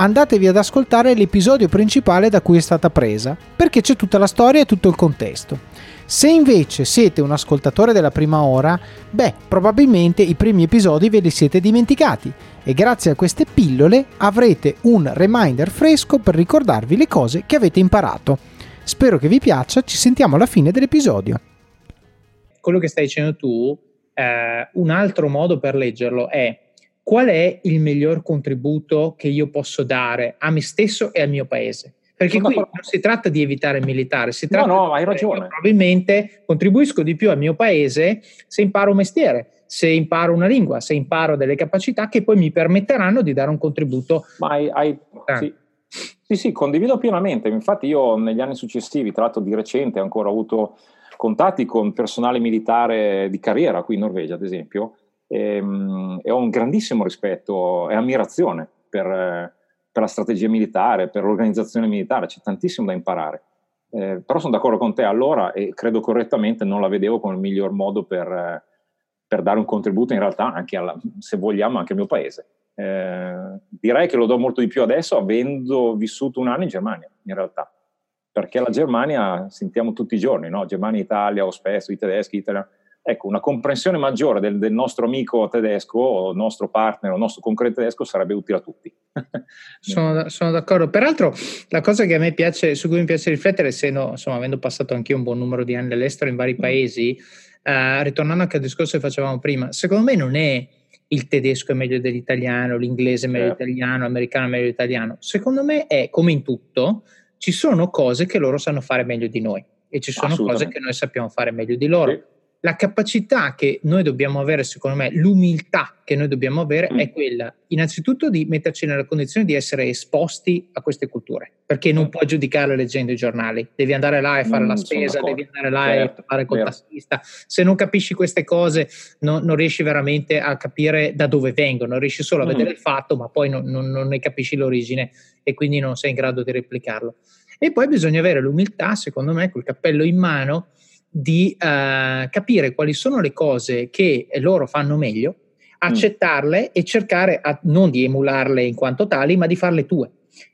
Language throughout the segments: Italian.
andatevi ad ascoltare l'episodio principale da cui è stata presa, perché c'è tutta la storia e tutto il contesto. Se invece siete un ascoltatore della prima ora, beh, probabilmente i primi episodi ve li siete dimenticati e grazie a queste pillole avrete un reminder fresco per ricordarvi le cose che avete imparato. Spero che vi piaccia, ci sentiamo alla fine dell'episodio. Quello che stai dicendo tu, eh, un altro modo per leggerlo è qual è il miglior contributo che io posso dare a me stesso e al mio paese. Perché qui non si tratta di evitare il militare, si tratta no, no, hai ragione. probabilmente contribuisco di più al mio paese se imparo un mestiere, se imparo una lingua, se imparo delle capacità che poi mi permetteranno di dare un contributo. Ma hai, hai sì. sì, sì, condivido pienamente. Infatti io negli anni successivi, tra l'altro di recente, ho ancora avuto contatti con personale militare di carriera qui in Norvegia, ad esempio, e, ehm, e ho un grandissimo rispetto e ammirazione per, per, la strategia militare, per l'organizzazione militare, c'è tantissimo da imparare. Eh, però sono d'accordo con te allora e credo correttamente non la vedevo come il miglior modo per, per dare un contributo in realtà anche alla, se vogliamo anche al mio paese. Eh, direi che lo do molto di più adesso avendo vissuto un anno in Germania in realtà perché la Germania sentiamo tutti i giorni, no? Germania, Italia o spesso i tedeschi, italiani ecco, una comprensione maggiore del, del, nostro amico tedesco o nostro partner o nostro concorrente tedesco sarebbe utile a tutti. sono, sono, d'accordo. Peraltro, la cosa che a me piace, su cui mi piace riflettere, essendo, insomma, avendo passato anche un buon numero di anni all'estero in vari mm. paesi, eh, ritornando anche al discorso che facevamo prima, secondo me non è il tedesco è meglio dell'italiano, l'inglese è meglio certo. dell'italiano, l'americano è meglio dell'italiano. Secondo me è come in tutto, ci sono cose che loro sanno fare meglio di noi e ci sono cose che noi sappiamo fare meglio di loro. Sì la capacità che noi dobbiamo avere, secondo me, l'umiltà che noi dobbiamo avere mm. è quella, innanzitutto, di metterci nella condizione di essere esposti a queste culture, perché non mm. puoi giudicare leggendo i giornali, devi andare là e fare mm, la spesa, devi andare là certo, e parlare col tassista. Se non capisci queste cose, no, non riesci veramente a capire da dove vengono, riesci solo a mm. vedere il fatto, ma poi non, non, non ne capisci l'origine e quindi non sei in grado di replicarlo. E poi bisogna avere l'umiltà, secondo me, col cappello in mano, di uh, capire quali sono le cose che loro fanno meglio, mm. accettarle mm. e cercare a, non di emularle in quanto tali, ma di farle tue.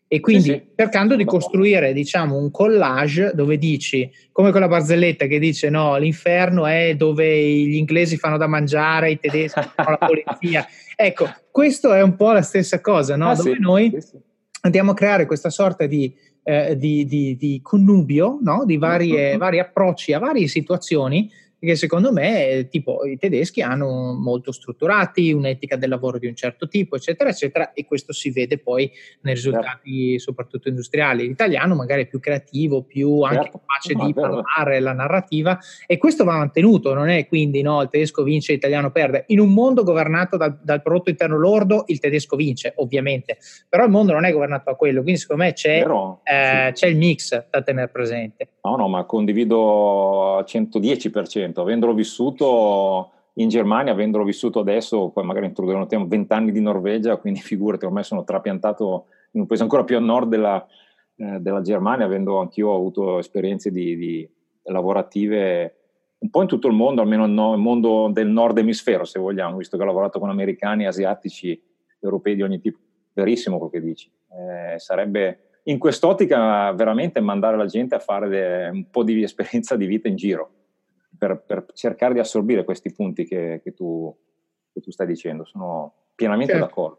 E quindi sì, sì. cercando di costruire, diciamo, un collage dove dici, come quella barzelletta che dice no, l'inferno è dove gli inglesi fanno da mangiare, i tedeschi fanno la polizia. Ecco, questo è un po' la stessa cosa, no? Ah, dove sì, noi andiamo a creare questa sorta di eh, di, di, di, connubio, no? di varie, mm-hmm. vari approcci a varie situazioni che secondo me tipo i tedeschi hanno molto strutturati, un'etica del lavoro di un certo tipo, eccetera, eccetera, e questo si vede poi nei risultati certo. soprattutto industriali. L'italiano magari è più creativo, più anche certo. capace no, di parlare la narrativa e questo va mantenuto, non è quindi no, il tedesco vince, l'italiano perde. In un mondo governato dal, dal prodotto interno lordo, il tedesco vince, ovviamente, però il mondo non è governato da quello, quindi secondo me c'è, Però, eh, sì. c'è il mix da tenere presente. No, no, ma condivido al 110%, avendolo vissuto in Germania, avendolo vissuto adesso, poi magari introdurremo tema 20 anni di Norvegia, quindi figurati, ormai sono trapiantato in un paese ancora più a nord della, eh, della Germania, avendo anch'io avuto esperienze di, di lavorative un po' in tutto il mondo, almeno nel mondo del nord emisfero, se vogliamo, visto che ho lavorato con americani, asiatici, europei di ogni tipo. Verissimo quello che dici. Eh, sarebbe in quest'ottica veramente mandare la gente a fare de, un po' di esperienza di vita in giro per, per cercare di assorbire questi punti che, che, tu, che tu, stai dicendo. Sono pienamente certo. d'accordo.